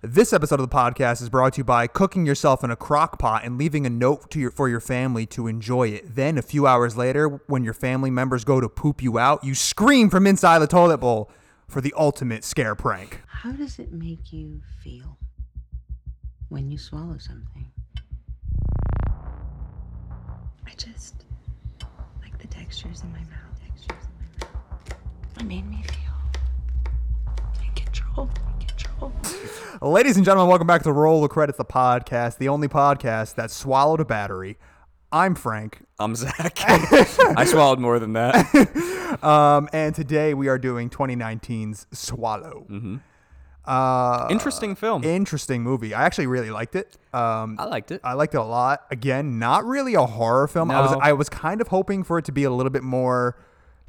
This episode of the podcast is brought to you by cooking yourself in a crock pot and leaving a note your, for your family to enjoy it. Then, a few hours later, when your family members go to poop you out, you scream from inside the toilet bowl for the ultimate scare prank. How does it make you feel when you swallow something? I just like the textures in my mouth. Textures in my mouth. It made me feel in control. Ladies and gentlemen, welcome back to Roll the Credits, the podcast, the only podcast that swallowed a battery. I'm Frank, I'm Zach. I swallowed more than that. um, and today we are doing 2019's Swallow. Mm-hmm. Uh, Interesting film. interesting movie. I actually really liked it. Um, I liked it. I liked it a lot. Again, not really a horror film. I was I was kind of hoping for it to be a little bit more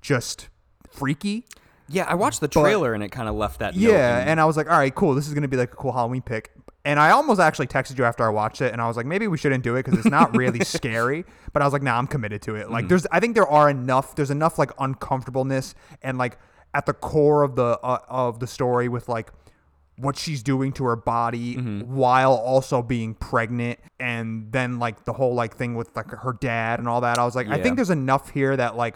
just freaky. Yeah, I watched the trailer and it kind of left that. Yeah, and I was like, all right, cool. This is gonna be like a cool Halloween pick. And I almost actually texted you after I watched it, and I was like, maybe we shouldn't do it because it's not really scary. But I was like, nah, I'm committed to it. Like, there's, I think there are enough. There's enough like uncomfortableness and like at the core of the uh, of the story with like what she's doing to her body while also being pregnant and then like the whole like thing with like her dad and all that i was like i think there's enough here that like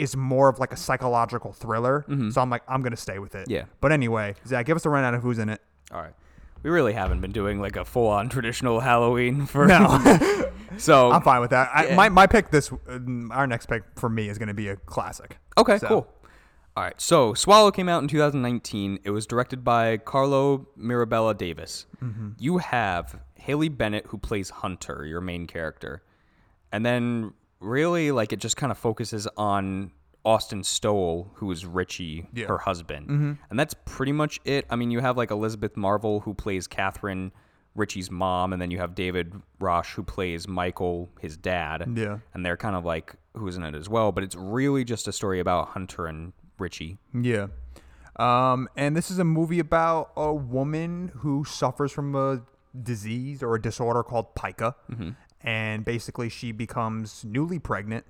is more of like a psychological thriller so i'm like i'm gonna stay with it Yeah. but anyway zach give us a rundown of who's in it all right. We really haven't been doing like a full-on traditional Halloween for. no so i'm fine with that I, Yeah. my, my pick this uh, our next pick for me is gonna be a classic Okay, So- cool. All right, so Swallow came out in 2019. It was directed by Carlo Mirabella Davis. Mm-hmm. You have Haley Bennett, who plays Hunter, your main character. And then, really, like, it just kind of focuses on Austin Stowell, who is Richie, Yeah. her husband. Mm-hmm. And that's pretty much it. I mean, you have, like, Elizabeth Marvel, who plays Catherine, Richie's mom. And then you have David Rasche, who plays Michael, his dad Yeah. and they're kind of like who's in it as well. But it's really just a story about Hunter and Richie. Yeah. Um, and this is a movie about a woman who suffers from a disease or a disorder called pica. And basically, she becomes newly pregnant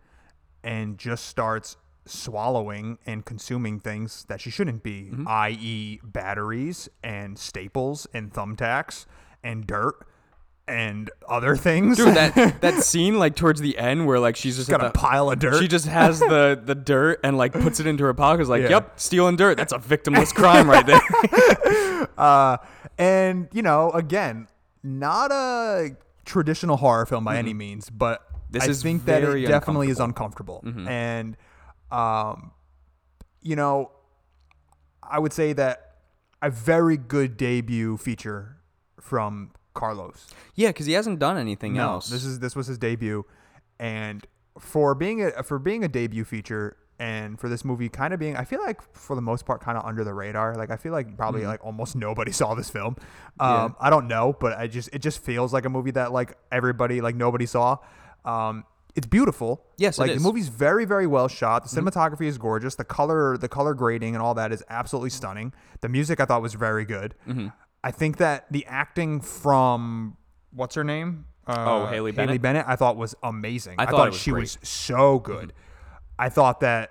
and just starts swallowing and consuming things that she shouldn't be, i.e., batteries and staples and thumbtacks and dirt and other things. Dude, that that scene like towards the end where like she's just got a the- pile of dirt. She just has the the dirt and like puts it into her pocket. Is like, Yeah. yep, stealing dirt. That's a victimless crime right there. Uh, and you know, again, not a traditional horror film by any means, but Mm-hmm. This I is think that it definitely is uncomfortable. Mm-hmm. And, um, you know, I would say that a very good debut feature from Carlos. yeah, because he hasn't done anything No, else. this is this was his debut, and for being a for being a debut feature, and for this movie kind of being, I feel like for the most part, kind of under the radar. Like I feel like probably like almost nobody saw this film. Um, Mm-hmm. Yeah. I don't know, but I just it just feels like a movie that like everybody like nobody saw. Um, it's beautiful. Yes, like is. Mm-hmm. the movie's very very well shot. The cinematography is gorgeous. The color the color grading and all that is absolutely stunning. The music I thought was very good. Mm-hmm. I think that the acting from what's her name? Uh, Oh, Haley Haley Bennett? Bennett. I thought was amazing. I I, thought thought, it was she great. Mm-hmm. was so good. I thought that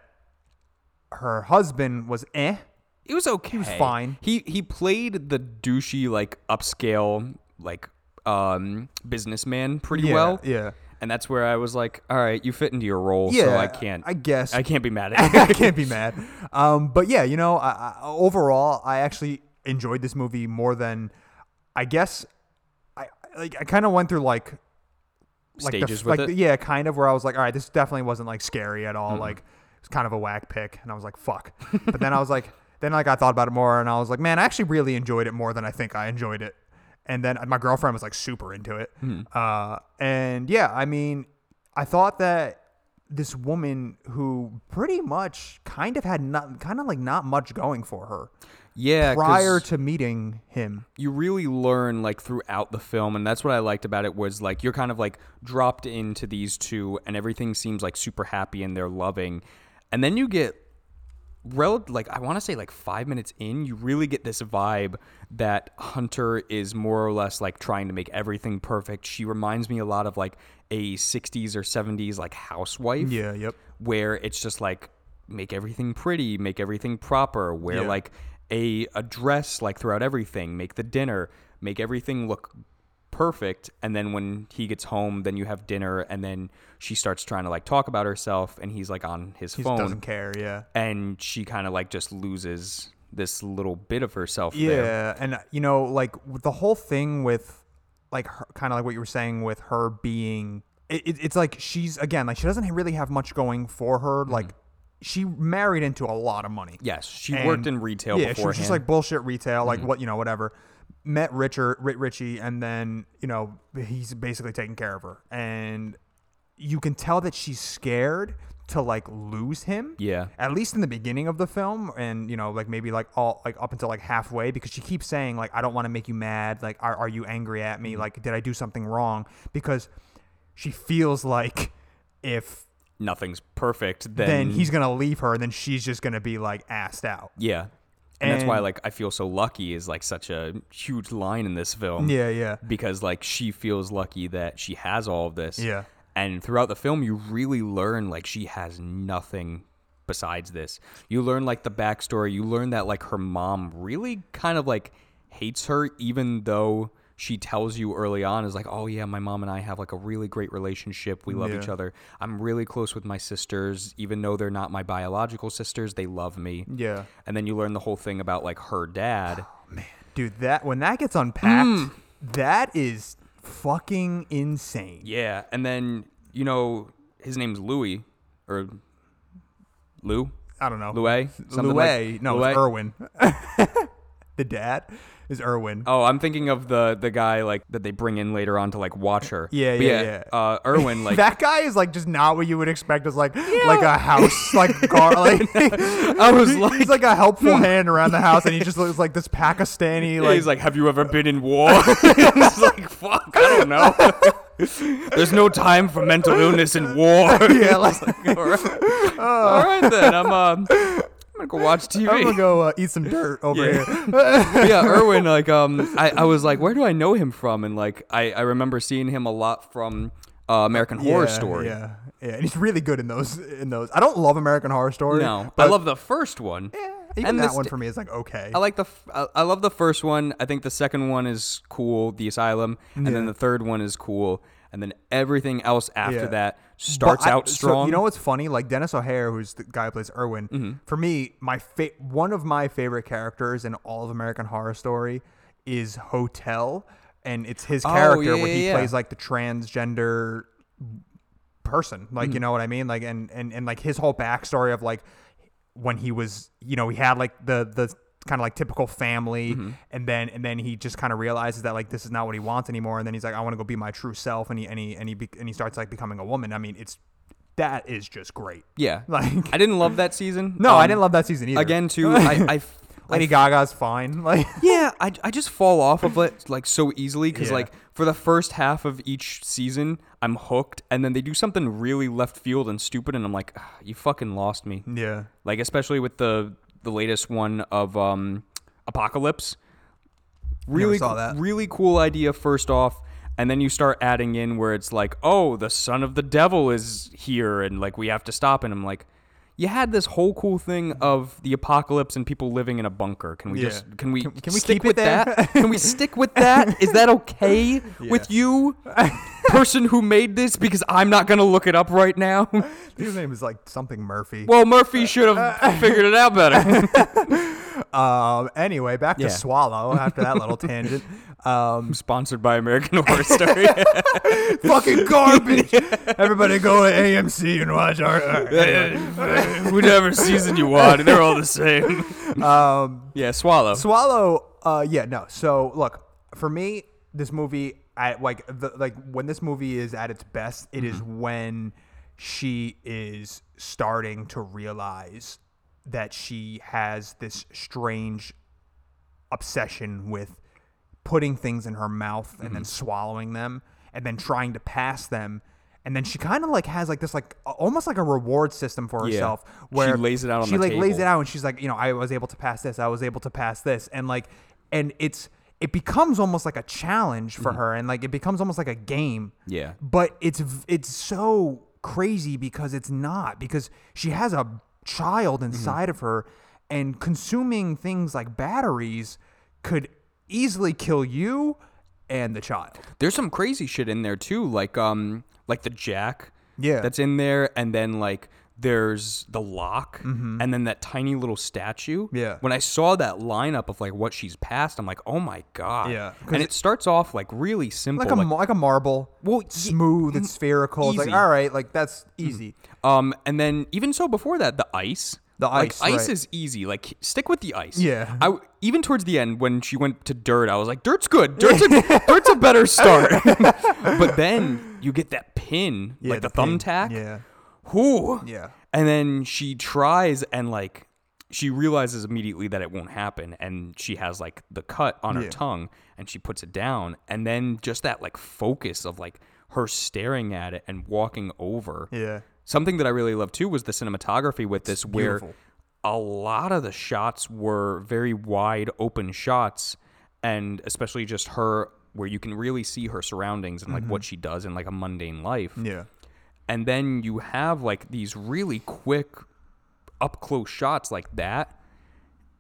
her husband was eh. It was okay. He was fine. He he played the douchey like upscale like um businessman pretty Yeah, well. yeah. And that's where I was like, all right, you fit into your role, Yeah, so I can't. I guess I can't be mad at you. I can't be mad. Um, but yeah, you know, I, I, overall, I actually enjoyed this movie more than I guess. I like. I kind of went through like like the- Stages with like it? yeah, kind of where I was like, all right, this definitely wasn't like scary at Mm-hmm. all. Like it's kind of a whack pick, and I was like, fuck. but then I was like, then like I thought about it more, and I was like, man, I actually really enjoyed it more than I think I enjoyed it. And then my girlfriend was like super into it. Hmm. Uh, and yeah, I mean, I thought that this woman who pretty much kind of had not kind of like not much going for her Yeah, prior to meeting him. you really learn like throughout the film, and that's what I liked about it was like you're kind of like dropped into these two, and everything seems like super happy and they're loving, and then you get rel like I want to say like five minutes in, you really get this vibe that Hunter is more or less like trying to make everything perfect. She reminds me a lot of like a 60s or 70s like housewife. Yeah, yep. Where it's just like make everything pretty, make everything proper, wear Yeah. like a a dress like throughout everything, make the dinner, make everything look perfect and then when he gets home then you have dinner and then she starts trying to like talk about herself and he's like on his He phone doesn't care. Yeah. and she kind of like just loses this little bit of herself Yeah, there. and uh, you know, like the whole thing with, like, kind of like what you were saying with her being, it, it, it's like she's again like she doesn't really have much going for her. Mm-hmm. Like, she married into a lot of money. Yes, she And- worked in retail Yeah, she was just like bullshit retail, Mm-hmm. like what you know, whatever. Met Richard, Ri- Richie, and then you know he's basically taking care of her, and you can tell that she's scared to like lose him. Yeah. At least in the beginning of the film, and you know, like maybe like all like up until like halfway, because she keeps saying like, "I don't want to make you mad. Like, are are you angry at Mm-hmm. me? Like, did I do something wrong?" Because she feels like if nothing's perfect, then, then he's gonna leave her, and then she's just gonna be like assed out. yeah. And, that's why like I feel so lucky is like such a huge line in this film. Yeah, yeah. Because like she feels lucky that she has all of this. Yeah. And throughout the film you really learn like she has nothing besides this. You learn like the backstory, you learn that like her mom really kind of like hates her even though she tells you early on is like, "Oh yeah, my mom and I have like a really great relationship. We love each other. I'm really close with my sisters even though they're not my biological sisters, they love me." Yeah. And then you learn the whole thing about like her dad. Oh, Man. Dude, that when that gets unpacked, Mm. that is fucking insane. Yeah, and then you know his name's Louis or Lou. I don't know. Louis? Something Louis. like- no, Louis? it's Erwin. the dad is Erwin. Oh, I'm thinking of the the guy like that they bring in later on to like watch her. Yeah, But yeah, yeah. Uh, Erwin, like that guy is like just not what you would expect as like like a house like car like I was like, he's like a helpful hand around the house and he just looks like this Pakistani yeah, like he's like, "Have you ever been in war?" it's like, "Fuck, I don't know." There's no time for mental illness in war. yeah like all, right. All right then, I'm I'm gonna go watch TV. I'm gonna go uh, eat some dirt over Yeah. here. Yeah, Erwin, like, um, I, I was like, where do I know him from? And like, I, I remember seeing him a lot from uh, American Horror Yeah, Story. Yeah, yeah, and he's really good in those. In those, I don't love American Horror Story. No, but I love the first one. Yeah, even and that one for me is like okay. I like the f- I, I love the first one. I think the second one is cool, The Asylum, and then the third one is cool, and then everything else after Yeah. that starts I- out so, strong. you know what's funny? Like Denis O'Hare, who's the guy who plays Erwin. Mm-hmm. For me, my fa- one of my favorite characters in all of American Horror Story is Hotel, and it's his Oh, character yeah, where he yeah. plays like the transgender person. Like Mm-hmm. you know what I mean? Like and and and like his whole backstory of like when he was, you know, he had like the the kind of like typical family Mm-hmm. and then and then he just kind of realizes that like this is not what he wants anymore and then he's like I want to go be my true self and he and he and he be, and he starts like becoming a woman. I mean, it's that is just great. yeah, Like I didn't love that season. No, I Um, didn't love that season either. Again, too, I, I, I Lady Gaga's fine. Like yeah, I, I just fall off of it like so easily because Yeah. like for the first half of each season I'm hooked, and then they do something really left field and stupid, and I'm like, "Ah, you fucking lost me. yeah. Like especially with the the latest one of um Apocalypse. Really, really cool idea. First off. And then you start adding in where it's like, oh, the son of the devil is here, and like we have to stop. And I'm like, you had this whole cool thing of the apocalypse and people living in a bunker. Can we Yeah. just can we Can- can we stick keep it with there? that? Can we stick with that? Is that okay with you, person who made this? Because I'm not gonna look it up right now. His name is like something Murphy. well, Murphy should have figured it out better. Um. Anyway, back to Yeah. Swallow. After that little tangent. Um. Sponsored by American Horror Story. fucking garbage. Everybody go to AMC and watch our. Whichever season you want, they're all the same. um. Yeah, swallow. Swallow. Uh. Yeah. No. So look, for me, this movie, at like the like when this movie is at its best, it is when she is starting to realize that she has this strange obsession with putting things in her mouth and then mm-hmm. swallowing them and then trying to pass them. And then she kind of like has like this like almost like a reward system for Yeah. herself She where lays it out on she like lays it out and she's like you know i was able to pass this i was able to pass this. And like and it's it becomes almost like a challenge for mm-hmm. her and like it becomes almost like a game. Yeah. but it's it's so crazy because it's not because she has a child inside of her and consuming things like batteries could easily kill you and the child. There's some crazy shit in there too, like um like the jack Yeah. that's in there, and then like there's the lock, and then that tiny little statue. Mm-hmm. Yeah. When I saw that lineup of like what she's passed, I'm like, oh my god. Yeah, And it- it starts off like really simple. like a mar- like a marble, Well, smooth, it's spherical. It's like. Mm-hmm. all right, like that's easy. Um, and then even so, before that, the ice. The like, ice, ice right. is easy. Like stick with the ice. Yeah. I even towards the end when she went to dirt, I was like, dirt's good. Dirt's a, dirt's a better start. but then you get that pin, Yeah, like the, pin. thumbtack. Yeah, Whew. yeah, And then she tries and like she realizes immediately that it won't happen and she has like the cut on her Yeah. tongue and she puts it down and then just that like focus of like her staring at it and walking over. yeah. Something that I really love too was the cinematography with this, where a lot of the shots were very wide open shots, and especially just her, where you can really see her surroundings and like what mm-hmm. she does in like a mundane life. Yeah. And then you have like these really quick, up close shots like that.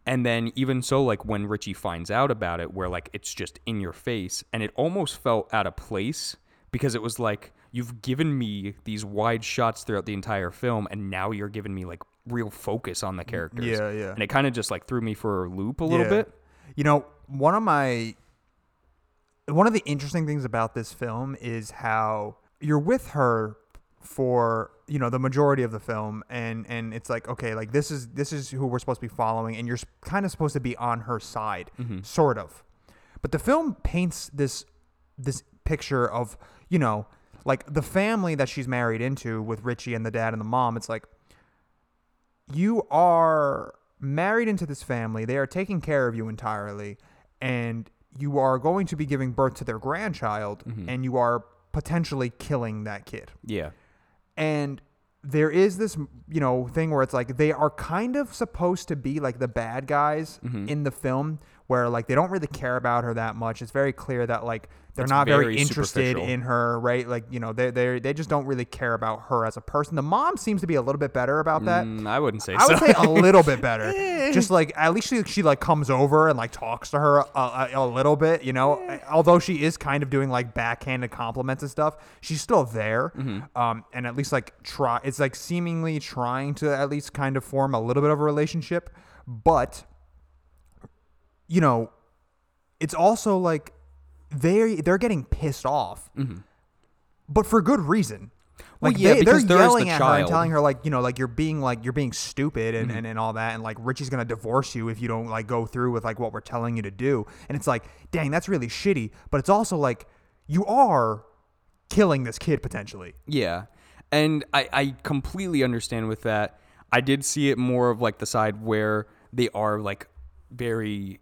And then even so, like when Richie finds out about it, where like it's just in your face, and it almost felt out of place because it was like you've given me these wide shots throughout the entire film, and now you're giving me like real focus on the mm, characters. Yeah, yeah. And it kind of just like threw me for a loop a little Yeah. bit. You know, one of my one of the interesting things about this film is how you're with her for you know the majority of the film and and it's like okay like this is this is who we're supposed to be following and you're kind of supposed to be on her side mm-hmm. sort of but the film paints this this picture of you know like the family that she's married into with Richie and the dad and the mom it's like you are married into this family. They are taking care of you entirely, and you are going to be giving birth to their grandchild, mm-hmm. and you are potentially killing that kid. Yeah. And there is this, you know, thing where it's like they are kind of supposed to be like the bad guys mm-hmm. in the film, where like they don't really care about her that much. It's very clear that like they're It's not very, very interested in her, right? Like you know, they they they just don't really care about her as a person. The mom seems to be a little bit better about that. Mm, I wouldn't say I so. would say a little bit better. Just like at least she she like comes over and like talks to her a, a, a little bit, you know. Although she is kind of doing like backhanded compliments and stuff, she's still there. Um, and at least like try. It's like seemingly trying to at least kind of form a little bit of a relationship, but you know, it's also like they they're getting pissed off, but for good reason. Well, yeah, they, they're is the yelling at her and telling her like you know like you're being like you're being stupid Mm-hmm. and, and, and all that and like Richie's gonna divorce you if you don't like go through with like what we're telling you to do and it's like dang that's really shitty but it's also like you are killing this kid potentially Yeah. And I, I completely understand with that. I did see it more of like the side where they are like very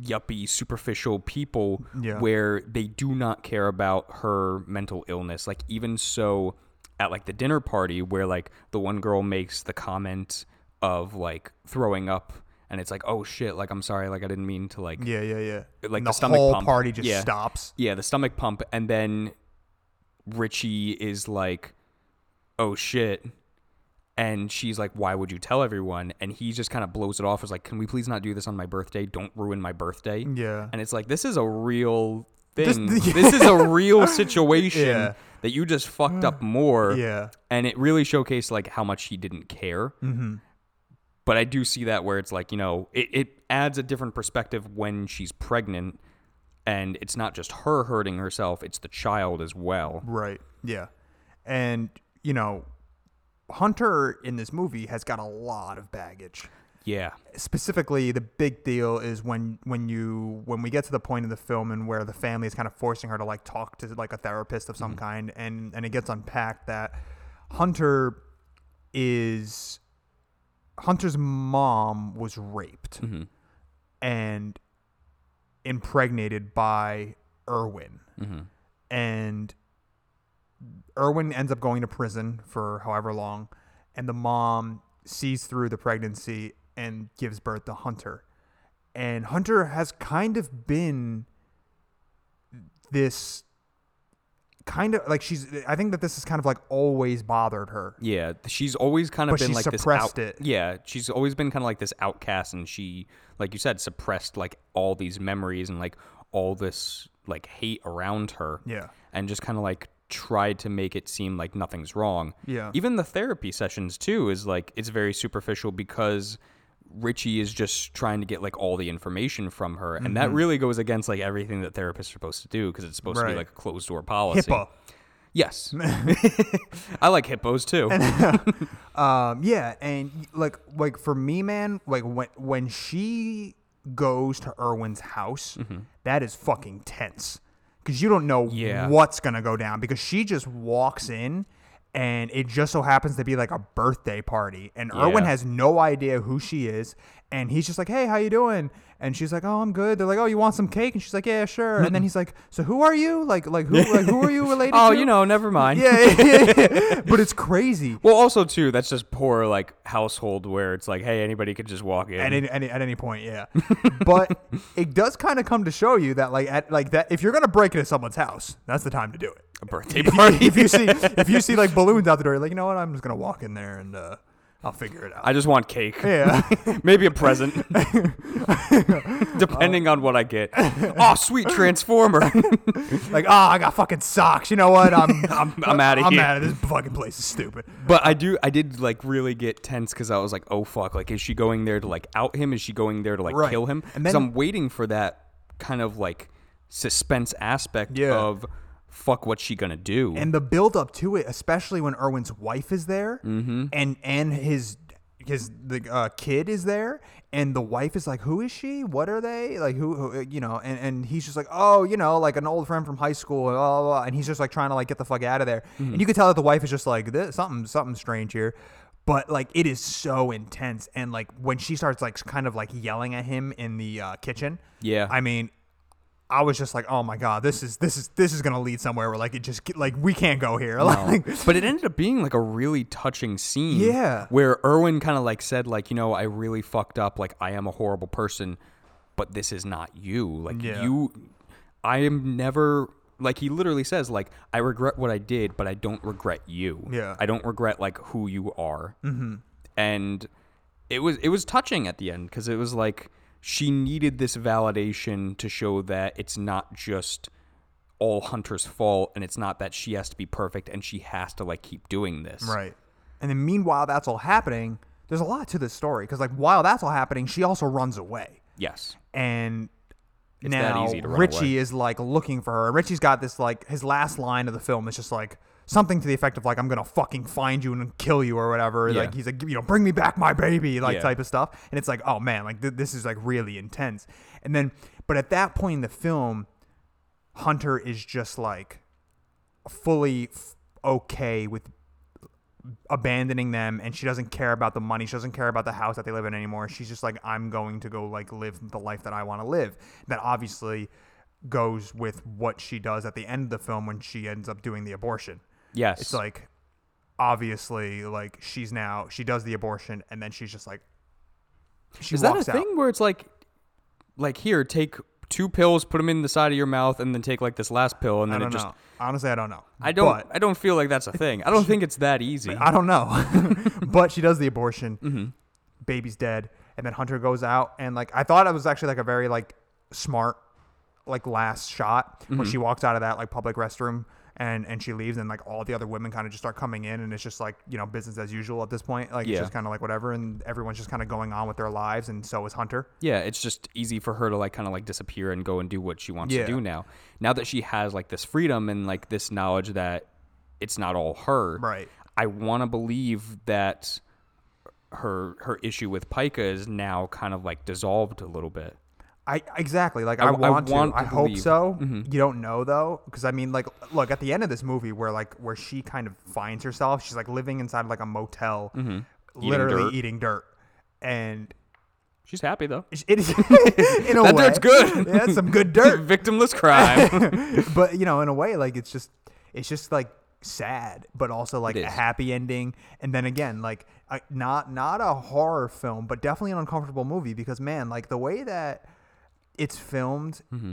yuppie, superficial people Yeah. where they do not care about her mental illness. Like, even so, at like the dinner party where like the one girl makes the comment of like throwing up. And it's like, oh shit! Like I'm sorry, like I didn't mean to like yeah yeah yeah Like And the the stomach whole pump. party just Yeah. stops yeah, the stomach pump, and then Richie is like, "Oh shit," and she's like, "Why would you tell everyone?" And he just kind of blows it off as like, "Can we please not do this on my birthday? Don't ruin my birthday." Yeah. and it's like this is a real This- thing. This, is a real situation Yeah. that you just fucked up more. yeah and it really showcased like how much he didn't care. Mm-hmm. But I do see that where it's like you know it, it adds a different perspective when she's pregnant, and it's not just her hurting herself; it's the child as well. Right. Yeah. And, you know, Hunter in this movie has got a lot of baggage. Yeah, Specifically, the big deal is when when you when we get to the point of the film and where the family is kind of forcing her to like talk to like a therapist of some mm-hmm. kind and and it gets unpacked that Hunter is Hunter's mom was raped mm-hmm. and impregnated by Erwin. Mm-hmm. And Erwin ends up going to prison for however long, and the mom sees through the pregnancy and gives birth to Hunter. And Hunter has kind of been this kind of like she's. I think that this has kind of like always bothered her. Yeah, she's always kind of But been she like suppressed this. it. Yeah, she's always been kind of like this outcast, and she, like you said, suppressed like all these memories and like all this like hate around her. Yeah. and just kind of like tried to make it seem like nothing's wrong. Yeah. even the therapy sessions too is like it's very superficial because. Richie is just trying to get like all the information from her, and that really goes against like everything that therapists are supposed to do because it's supposed to Mm-hmm. Be like a closed door policy. HIPAA. Yes, I like hippos too. Um, yeah, and like like for me, man, like when when she goes to Erwin's house, that is fucking tense because you don't know Yeah. what's gonna go down because she just walks in. And it just so happens to be like a birthday party, and Erwin Yeah. has no idea who she is, and he's just like, "Hey, how you doing?" And she's like, "Oh, I'm good." They're like, "Oh, you want some cake?" And she's like, "Yeah, sure." And then he's like, "So who are you? Like, like who, like who are you related to? oh, to?" you know, never mind. yeah, yeah, yeah, yeah. but it's crazy. Well, also too, that's just poor like household where it's like, hey, anybody could just walk in. at any, any at any point, yeah. but it does kind of come to show you that like at like that if you're gonna break into someone's house, that's the time to do it. A birthday party. if you see if you see like balloons out the door, you're like, you know what, I'm just gonna walk in there and uh, I'll figure it out. I just want cake. yeah, Maybe a present. Depending on what I get. Oh, sweet transformer. like oh, I got fucking socks. You know what? I'm I'm I'm outta I'm here. out of this fucking place. is stupid. but I do I did like really get tense because I was like, oh fuck, like is she going there to like out him? Is she going there to like Right. kill him? And Because then- I'm waiting for that kind of like suspense aspect Yeah. of fuck what's she gonna do? and the build up to it, especially when Erwin's wife is there, Mm-hmm. and and his his the uh, kid is there, and the wife is like, "Who is she? What are they? Like who? who you know?" And and he's just like, "Oh, you know, like an old friend from high school." And, blah, blah, blah. and he's just like trying to like get the fuck out of there, Mm-hmm. and you could tell that the wife is just like, "This something something strange here." But like it is so intense, and like when she starts like kind of like yelling at him in the uh, kitchen, Yeah. I mean, I was just like, oh my god, this is this is this is gonna lead somewhere where like it just like we can't go here. Like, but it ended up being like a really touching scene. Yeah. Where Erwin kind of like said, like, you know, I really fucked up. Like, I am a horrible person, but this is not you. Like, Yeah. you, I am never. Like he literally says, like I regret what I did, but I don't regret you. Yeah. I don't regret like who you are. Mm-hmm. And it was it was touching at the end because it was like she needed this validation to show that it's not just all Hunter's fault and it's not that she has to be perfect and she has to like keep doing this. right. And then meanwhile, that's all happening. There's a lot to this story because like while that's all happening, she also runs away, Yes. and It's that now easy to run Richie away. is like looking for her. And Richie's got this like his last line of the film is just like something to the effect of like I'm gonna fucking find you and kill you or whatever. Yeah. Like he's like you know bring me back my baby like Yeah. type of stuff. And it's like oh man like th- this is like really intense. And then but at that point in the film, Hunter is just like fully f- okay with abandoning them and she doesn't care about the money she doesn't care about the house that they live in anymore she's just like i'm going to go like live the life that i want to live that obviously goes with what she does at the end of the film when she ends up doing the abortion Yes. it's like obviously like she's now she does the abortion and then she's just like she is that a out. thing where it's like, like here, take two pills, put them in the side of your mouth, and then take like this last pill, and then it just. know honestly i don't know I don't. But- I don't feel like that's a thing. I don't think it's that easy. I don't know. but she does the abortion. Mm-hmm. Baby's dead, and then Hunter goes out and like I thought it was actually like a very like smart like last shot Mm-hmm. when she walks out of that like public restroom and and she leaves and like all the other women kind of just start coming in and it's just like you know business as usual at this point like Yeah. it's just kind of like whatever and everyone's just kind of going on with their lives and so is Hunter. Yeah, it's just easy for her to like kind of like disappear and go and do what she wants Yeah. to do now. Now that she has like this freedom and like this knowledge that it's not all her. Right. I want to believe that her her issue with pica is now kind of like dissolved a little bit. I exactly like I- I, I want, want to. I hope believe. so. Mhm. You don't know though, because I mean, like, look at the end of this movie where like where she kind of finds herself. She's like living inside like a motel, Eating literally dirt. eating dirt, and She's happy though. it is in a That way dirt's good. Yeah, some good dirt. Victimless crime. but you know, in a way, like it's just it's just like sad, but also like a happy ending. And then again, like a, not not a horror film, but definitely an uncomfortable movie because man, like the way that it's filmed, Mm-hmm.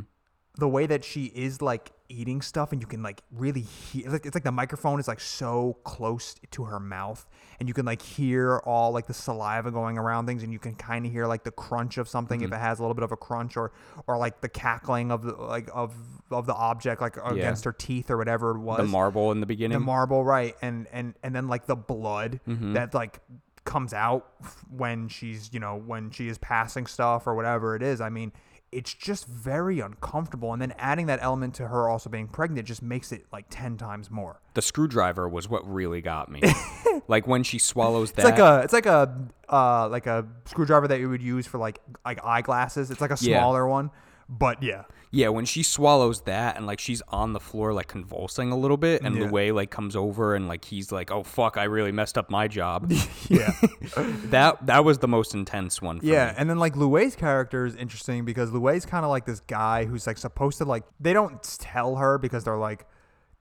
the way that she is like eating stuff and you can like really hear like it's like the microphone is like so close to her mouth and you can like hear all like the saliva going around things and you can kind of hear like the crunch of something Mm-hmm. if it has a little bit of a crunch or or like the cackling of the like of of the object like against her teeth or whatever it was The marble in the beginning. the marble right and and and then like the blood Mm-hmm. that like comes out when she's you know when she is passing stuff or whatever it is i mean it's just very uncomfortable and then adding that element to her also being pregnant just makes it like 10 times more the screwdriver was what really got me. like when she swallows that. it's like a it's like a uh like a screwdriver that you would use for like like eyeglasses it's like a Yeah. smaller one but yeah Yeah, when she swallows that and like she's on the floor like convulsing a little bit and Yeah. Louis like comes over and like he's like, "Oh fuck, I really messed up my job." yeah that that was the most intense one for Yeah, me. and then like Louis' character is interesting because Louis kind of like this guy who's like supposed to like they don't tell her because they're like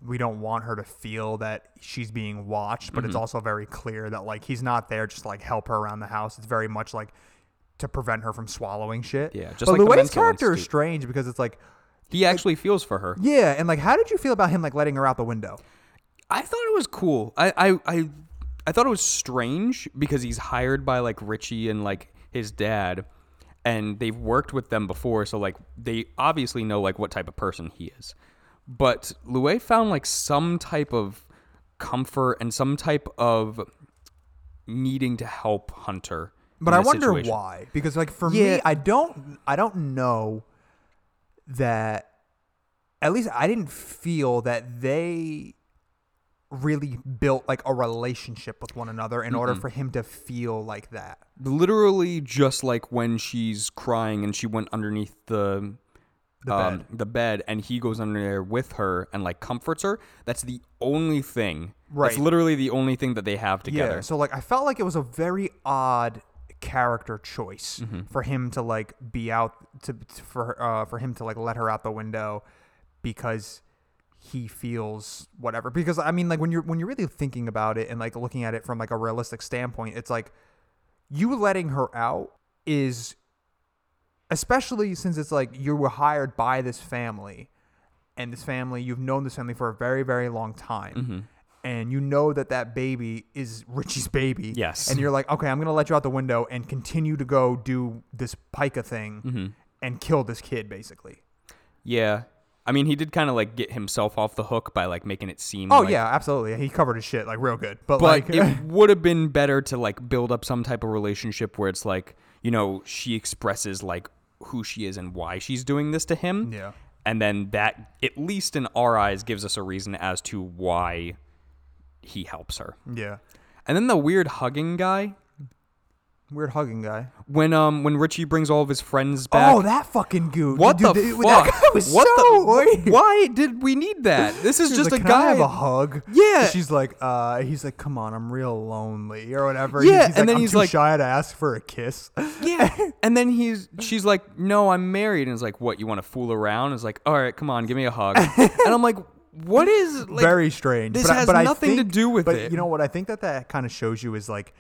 we don't want her to feel that she's being watched, but it's Mm-hmm. also very clear that like he's not there just to like help her around the house. It's very much like to prevent her from swallowing shit. Yeah, just but like Mental character is strange because it's like He actually feels for her. yeah, and like how did you feel about him like letting her out the window? I thought it was cool. I, I I I thought it was strange because he's hired by like Richie and like his dad and they've worked with them before so like they obviously know like what type of person he is. But Louis found like some type of comfort and some type of needing to help Hunter. But in I wonder situation. why. Because like for Yeah. me, I don't I don't know that at least I didn't feel that they really built like a relationship with one another in order for him to feel like that. literally just like when she's crying and she went underneath the The um, bed. the bed and he goes under there with her and like comforts her that's the only thing Right. It's literally the only thing that they have together Yeah. So like I felt like it was a very odd character choice Mm-hmm. for him to like be out to for uh for him to like let her out the window because he feels whatever because I mean like when you're when you're really thinking about it and like looking at it from like a realistic standpoint it's like you letting her out is especially since it's like you were hired by this family and this family you've known this family for a very very long time Mm-hmm. And you know that that baby is richie's baby. Yes. and you're like okay i'm gonna let you out the window and continue to go do this pica thing Mm-hmm. and kill this kid basically. Yeah. I mean he did kind of like get himself off the hook by like making it seem oh like- yeah absolutely. He covered his shit like real good. But, but like it would have been better to like build up some type of relationship where it's like you know she expresses like who she is and why she's doing this to him. Yeah. And then that at least in our eyes gives us a reason as to why he helps her yeah and then the weird hugging guy weird hugging guy when um when richie brings all of his friends back oh that fucking goo what dude, the dude, fuck that guy was what so the weird. why did we need that this is just like, a "Can I guy have a hug. Yeah. She's like, uh, he's like, come on, I'm real lonely or whatever. Yeah, he's and then I'm he's too like- shy to ask for a kiss. Yeah. and then he's she's like, No, I'm married. And it's like, What, you want to fool around? And It's like, All right, come on, give me a hug. and I'm like, What is like Very strange. this but I- has but I nothing to do with but it. you know what? I think that that kind of shows you is like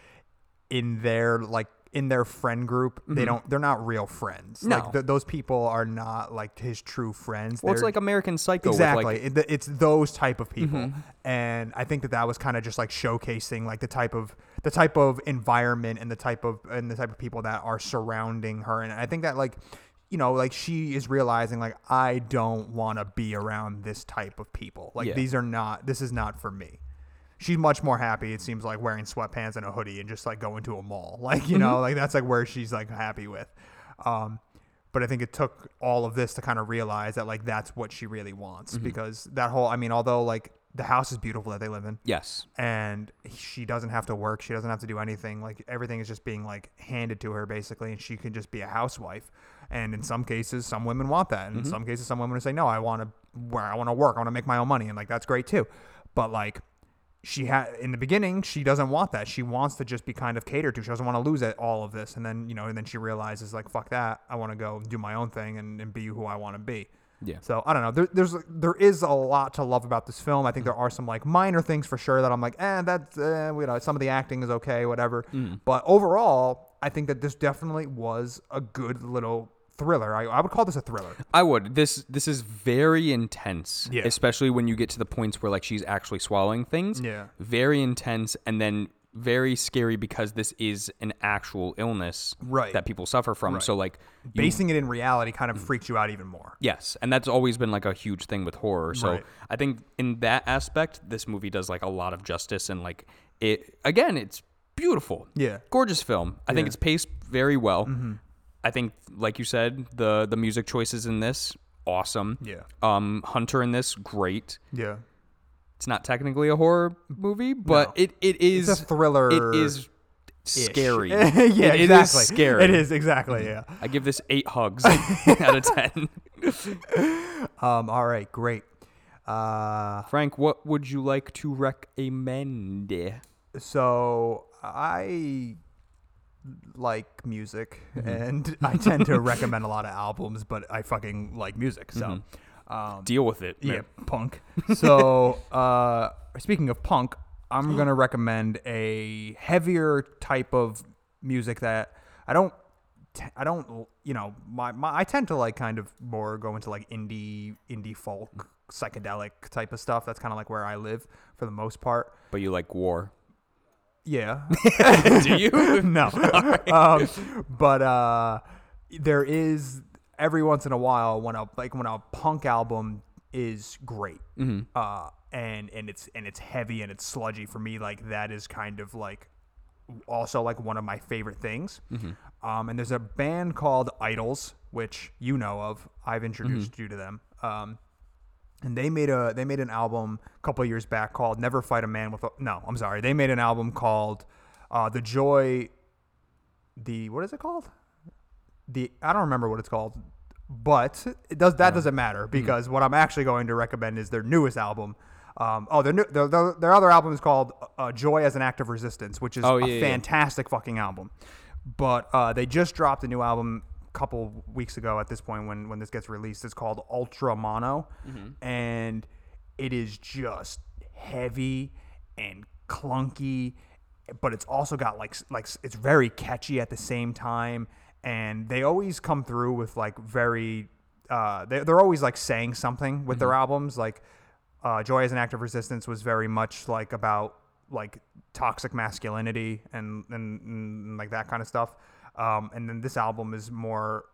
in their like in their friend group, they don't. They're not real friends. Mm-hmm. No. Like th- those people are not like his true friends. Well, it's They're- like American Psycho exactly like Mm-hmm. It- it's those type of people and i think that that was kind of just like showcasing like the type of the type of environment and the type of and the type of people that are surrounding her and i think that like you know like she is realizing like i don't want to be around this type of people like Yeah. these are not this is not for me she's much more happy it seems like wearing sweatpants and a hoodie and just like going to a mall like you know Mm-hmm. like that's like where she's like happy with um but I think it took all of this to kind of realize that like that's what she really wants Mm-hmm. because that whole I mean although like the house is beautiful that they live in Yes. and she doesn't have to work she doesn't have to do anything like everything is just being like handed to her basically and she can just be a housewife and in some cases some women want that. And in Mm-hmm. some cases some women say no I want to where I want to work. I want to make my own money. And like that's great too. But like she had in the beginning she doesn't want that. She wants to just be kind of catered to. She doesn't want to lose it, all of this. And then you know and then she realizes like fuck that. I want to go do my own thing and, and be who i want to be. Yeah. so i don't know. There, there's there is a lot to love about this film. I think there are some like minor things for sure that i'm like eh that's eh, you know some of the acting is okay whatever. But overall i think that this definitely was a good little thriller. I, I would call this a thriller. I would. This this is very intense. Yeah. Especially when you get to the points where like she's actually swallowing things. Yeah. Very intense and then very scary because this is an actual illness Right. that people suffer from. Right. So like you- Basing it in reality kind of freaks you out even more. Yes, and that's always been like a huge thing with horror. So Right. I think in that aspect, this movie does like a lot of justice and like it again, it's beautiful. Yeah. Gorgeous film. I think it's paced very well. Mm-hmm. I think like you said, the the music choices in this awesome. Yeah. Um Hunter in this great. Yeah. It's not technically a horror movie, but No. it it is It's a thriller. It is scary. yeah, It- exactly. it is scary. It is exactly. Yeah. I give this 8 hugs out of 10. Um. All right. Great. Uh. Frank, what would you like to recommend? So I like music, Mm-hmm. and I tend to recommend a lot of albums, but I fucking like music. So. Mm-hmm. Um, Deal with it. Yeah, punk. So, uh, speaking of punk, I'm gonna recommend a heavier type of music that I don't, t- I don't, you know, my, my I tend to like kind of more go into like indie, indie folk, psychedelic type of stuff. That's kind of like where I live for the most part. But you like war. Yeah. Do you? no. um, but uh, there is every once in a while when a like when a punk album is great, Mm-hmm. uh, and and it's and it's heavy and it's sludgy for me. Like that is kind of like also like one of my favorite things. Mm-hmm. Um, and there's a band called IDLES, which you know of. I've introduced Mm-hmm. you to them. Um, and they made a they made an album a couple years back called "Never Fight a Man with a." No, I'm sorry. They made an album called uh, "The Joy." The what is it called? The I don't remember what it's called, but it does that doesn't matter Hmm. because what I'm actually going to recommend is their newest album. Um, oh, their, new, their their their other album is called uh, "Joy as an Act of Resistance," which is Oh, a yeah, yeah. fantastic fucking album. But uh, they just dropped a new album a couple weeks ago. At this point, when when this gets released, it's called Ultra Mono, and it is just heavy and clunky, but it's also got like like it's very catchy at the same time. And they always come through with like very uh, they they're always like saying something with their albums. Like uh, Joy as an Act of Resistance was very much like about like toxic masculinity and and, and like that kind of stuff. Um, and then this album is more.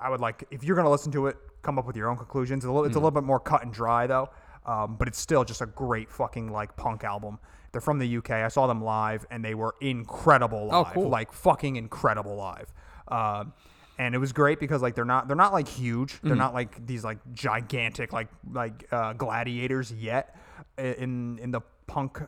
I would like if you're gonna listen to it, come up with your own conclusions. It's a little, it's a little bit more cut and dry though, um, but it's still just a great fucking like punk album. They're from the UK. I saw them live and they were incredible Oh, live, cool. like fucking incredible live. Um, and it was great because like they're not they're not like huge. They're not like these like gigantic like like uh, gladiators yet in in the punk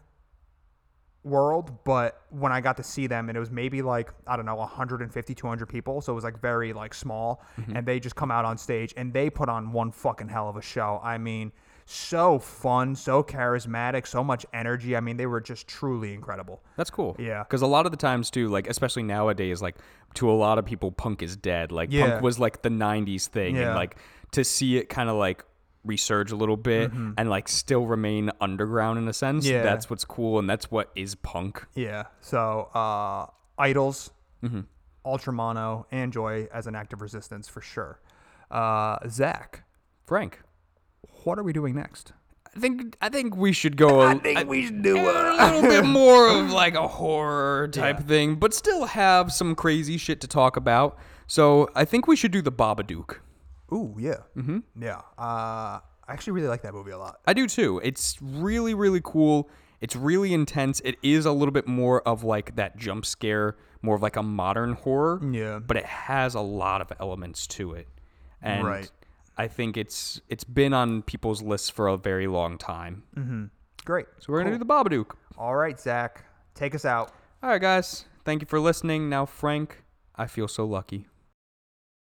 world but when i got to see them and it was maybe like i don't know 150 200 people so it was like very like small mm-hmm. and they just come out on stage and they put on one fucking hell of a show i mean so fun so charismatic so much energy i mean they were just truly incredible That's cool. Yeah. Because a lot of the times too, like especially nowadays, like to a lot of people, punk is dead. Like Yeah. punk was like the '90s thing, Yeah. and like to see it kind of like resurge a little bit and like still remain underground in a sense. Mm-hmm. Yeah. That's what's cool, and that's what is punk. yeah so uh IDLES Mm-hmm. ultramono and joy as an act of resistance for sure uh zach Frank, what are we doing next I think I think we should go. I think we should do a little bit more of like a horror type Yeah. thing, but still have some crazy shit to talk about. So I think we should do the Babadook. Ooh, yeah. Mm-hmm. Yeah. Uh, I actually really like that movie a lot. I do too. It's really, really cool. It's really intense. It is a little bit more of like that jump scare, more of like a modern horror. Yeah. But it has a lot of elements to it. And Right. I think it's it's been on people's lists for a very long time. Mm-hmm. Great. So we're gonna do the Babadook. All right, Zach, take us out. All right, guys. Thank you for listening. Now, Frank, I feel so lucky.